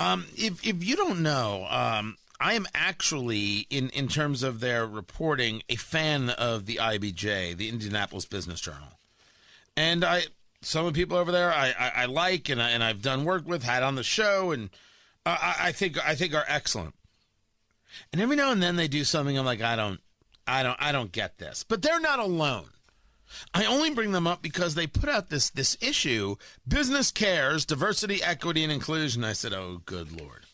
Um, if if you don't know, um, I am actually in in terms of their reporting a fan of the IBJ, the Indianapolis Business Journal, and I some of the people over there I, I, I like and I, and I've done work with, had on the show, and I, I think I think are excellent. And every now and then they do something I'm like I don't I don't I don't get this, but they're not alone. I only bring them up because they put out this this issue, Business Cares, Diversity, Equity, and Inclusion. I said, "Oh, good lord."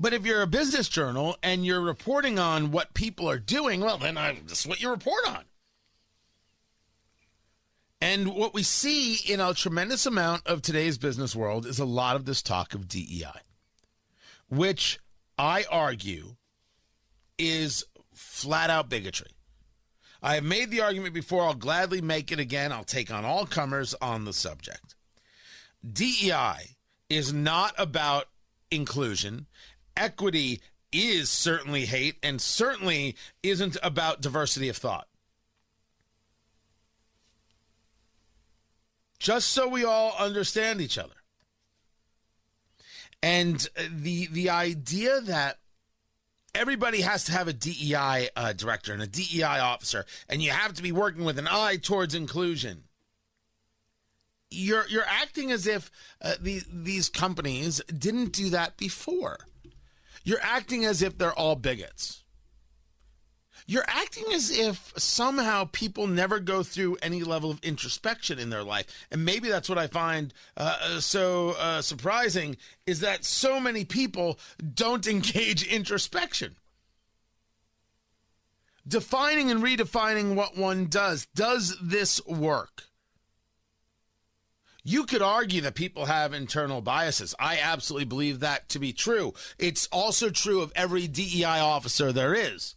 But if you're a business journal and you're reporting on what people are doing, well, then I, that's what you report on. And what we see in a tremendous amount of today's business world is a lot of this talk of DEI, which I argue is flat out bigotry. I have made the argument before. I'll gladly make it again. I'll take on all comers on the subject. DEI is not about inclusion. Equity is certainly hate and certainly isn't about diversity of thought. Just so we all understand each other. And the the idea that everybody has to have a DEI uh, director and a DEI officer, and you have to be working with an eye towards inclusion. You're you're acting as if uh, these these companies didn't do that before. You're acting as if they're all bigots. You're acting as if somehow people never go through any level of introspection in their life. And maybe that's what I find uh, so uh, surprising is that so many people don't engage introspection. Defining and redefining what one does. Does this work? You could argue that people have internal biases. I absolutely believe that to be true. It's also true of every DEI officer there is.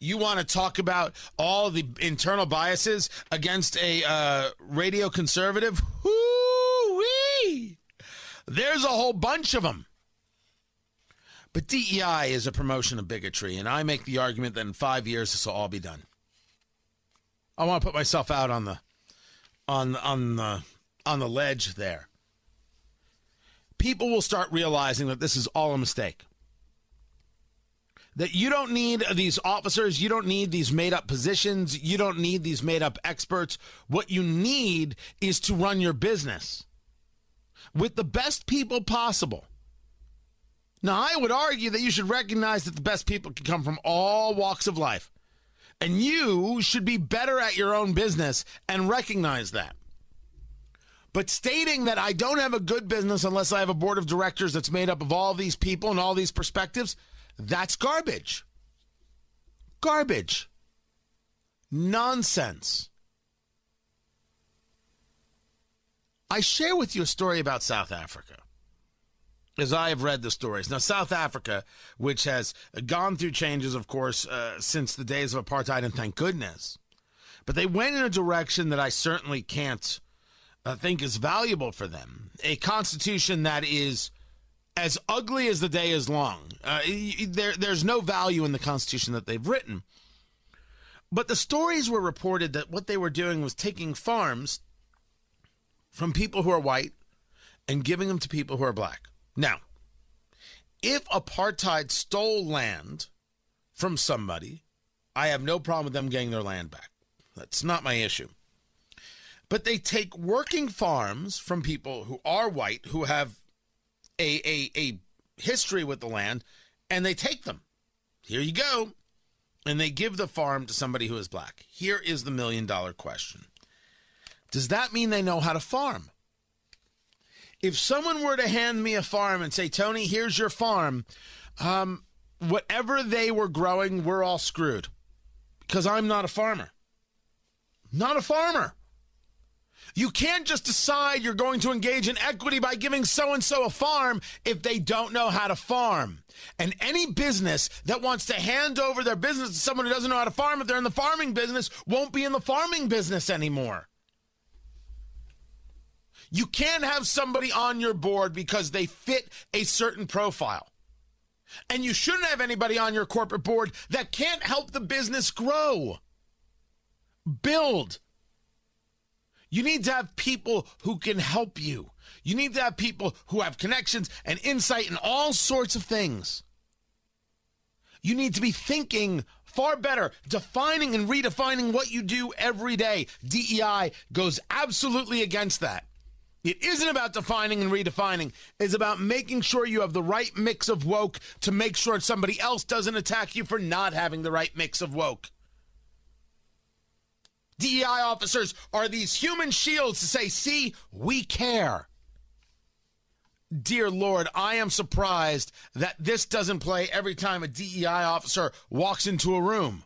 You want to talk about all the internal biases against a uh, radio conservative? Whoo-wee! There's a whole bunch of them. But DEI is a promotion of bigotry, and I make the argument that in five years this will all be done. I want to put myself out on the on on the on the ledge there. People will start realizing that this is all a mistake that you don't need these officers, you don't need these made up positions, you don't need these made up experts. What you need is to run your business with the best people possible. Now, I would argue that you should recognize that the best people can come from all walks of life. And you should be better at your own business and recognize that. But stating that I don't have a good business unless I have a board of directors that's made up of all these people and all these perspectives, that's garbage. Garbage. Nonsense. I share with you a story about South Africa. As I have read the stories. Now, South Africa, which has gone through changes, of course, uh, since the days of apartheid, and thank goodness, but they went in a direction that I certainly can't uh, think is valuable for them. A constitution that is as ugly as the day is long. Uh, there, there's no value in the Constitution that they've written. But the stories were reported that what they were doing was taking farms from people who are white and giving them to people who are black. Now, if apartheid stole land from somebody, I have no problem with them getting their land back. That's not my issue. But they take working farms from people who are white, who have a, a, a history with the land and they take them. Here you go. And they give the farm to somebody who is black. Here is the million dollar question Does that mean they know how to farm? If someone were to hand me a farm and say, Tony, here's your farm, um, whatever they were growing, we're all screwed because I'm not a farmer. Not a farmer. You can't just decide you're going to engage in equity by giving so and so a farm if they don't know how to farm. And any business that wants to hand over their business to someone who doesn't know how to farm, if they're in the farming business, won't be in the farming business anymore. You can't have somebody on your board because they fit a certain profile. And you shouldn't have anybody on your corporate board that can't help the business grow, build, you need to have people who can help you. You need to have people who have connections and insight in all sorts of things. You need to be thinking far better, defining and redefining what you do every day. DEI goes absolutely against that. It isn't about defining and redefining. It's about making sure you have the right mix of woke to make sure somebody else doesn't attack you for not having the right mix of woke. DEI officers are these human shields to say, see, we care. Dear Lord, I am surprised that this doesn't play every time a DEI officer walks into a room.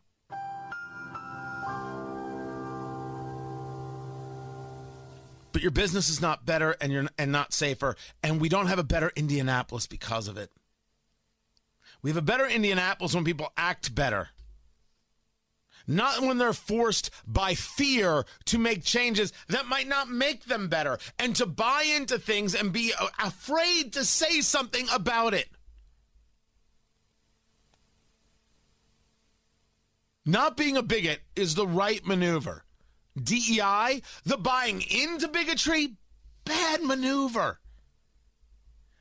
But your business is not better and you're and not safer, and we don't have a better Indianapolis because of it. We have a better Indianapolis when people act better not when they're forced by fear to make changes that might not make them better and to buy into things and be afraid to say something about it. Not being a bigot is the right maneuver. DEI, the buying into bigotry, bad maneuver.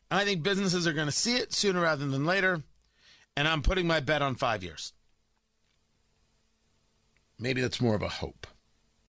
And I think businesses are going to see it sooner rather than later. And I'm putting my bet on five years. Maybe that's more of a hope.